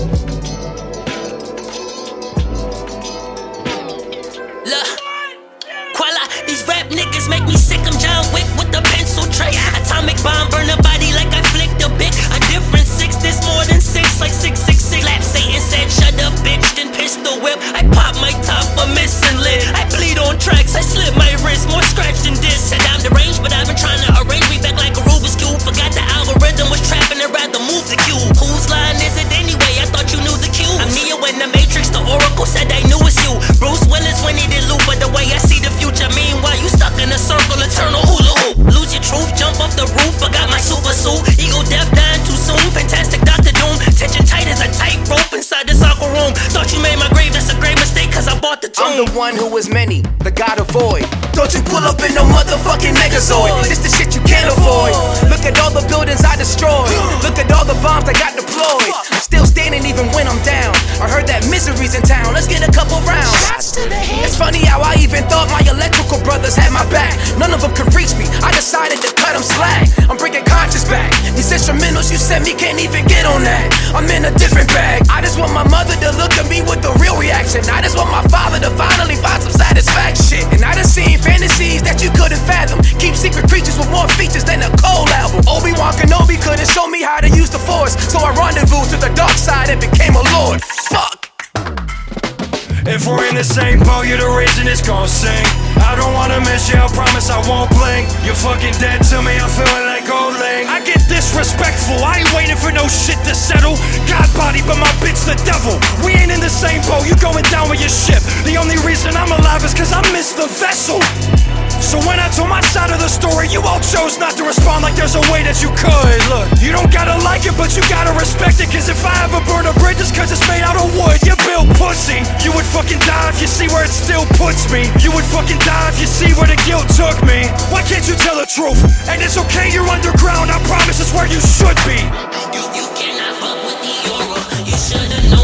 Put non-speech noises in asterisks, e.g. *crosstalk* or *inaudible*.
Look, Quala, these rap niggas make me sick. I'm John Wick with the the one who is many, the god of void. Don't you pull up in no motherfucking Megazord. This the shit you can't avoid. Look at all the buildings I destroyed. *gasps* Look at all the bombs I got deployed. I'm still standing even when I'm down. I heard that misery's in town. Let's get a couple rounds. It's funny how I even thought my electrical brothers had my back. None of them could reach me. I decided to cut them slack. I'm bringing conscious back. These instrumentals you sent me can't even get on that. I'm in a different bag. I just want my mother to look at me with a real reaction. I just want my father to finally find some satisfaction. And I done seen fantasies that you couldn't fathom. Keep secret creatures with more features than a Cole album. Obi Wan Kenobi couldn't show me how to use the Force, so I rendezvous to the dark side and became a lord. Fuck. If we're in the same boat, you're the reason it's gon' sing. I don't wanna miss you, I promise I won't blink. You're fucking dead to me. I get disrespectful, I ain't waiting for no shit to settle. God body, but my bitch the devil. We ain't in the same boat, you going down with your ship. The only reason I'm alive is cause I missed the vessel. So when I told my side of the story, you all chose not to respond like there's a way that you could. Look, you but you gotta respect it. Cause if I ever burn a bridge, it's cause it's made out of wood. You built pussy. You would fucking die if you see where it still puts me. You would fucking die if you see where the guilt took me. Why can't you tell the truth? And it's okay, you're underground. I promise it's where you should be. You, you cannot fuck with the aura. You should've known.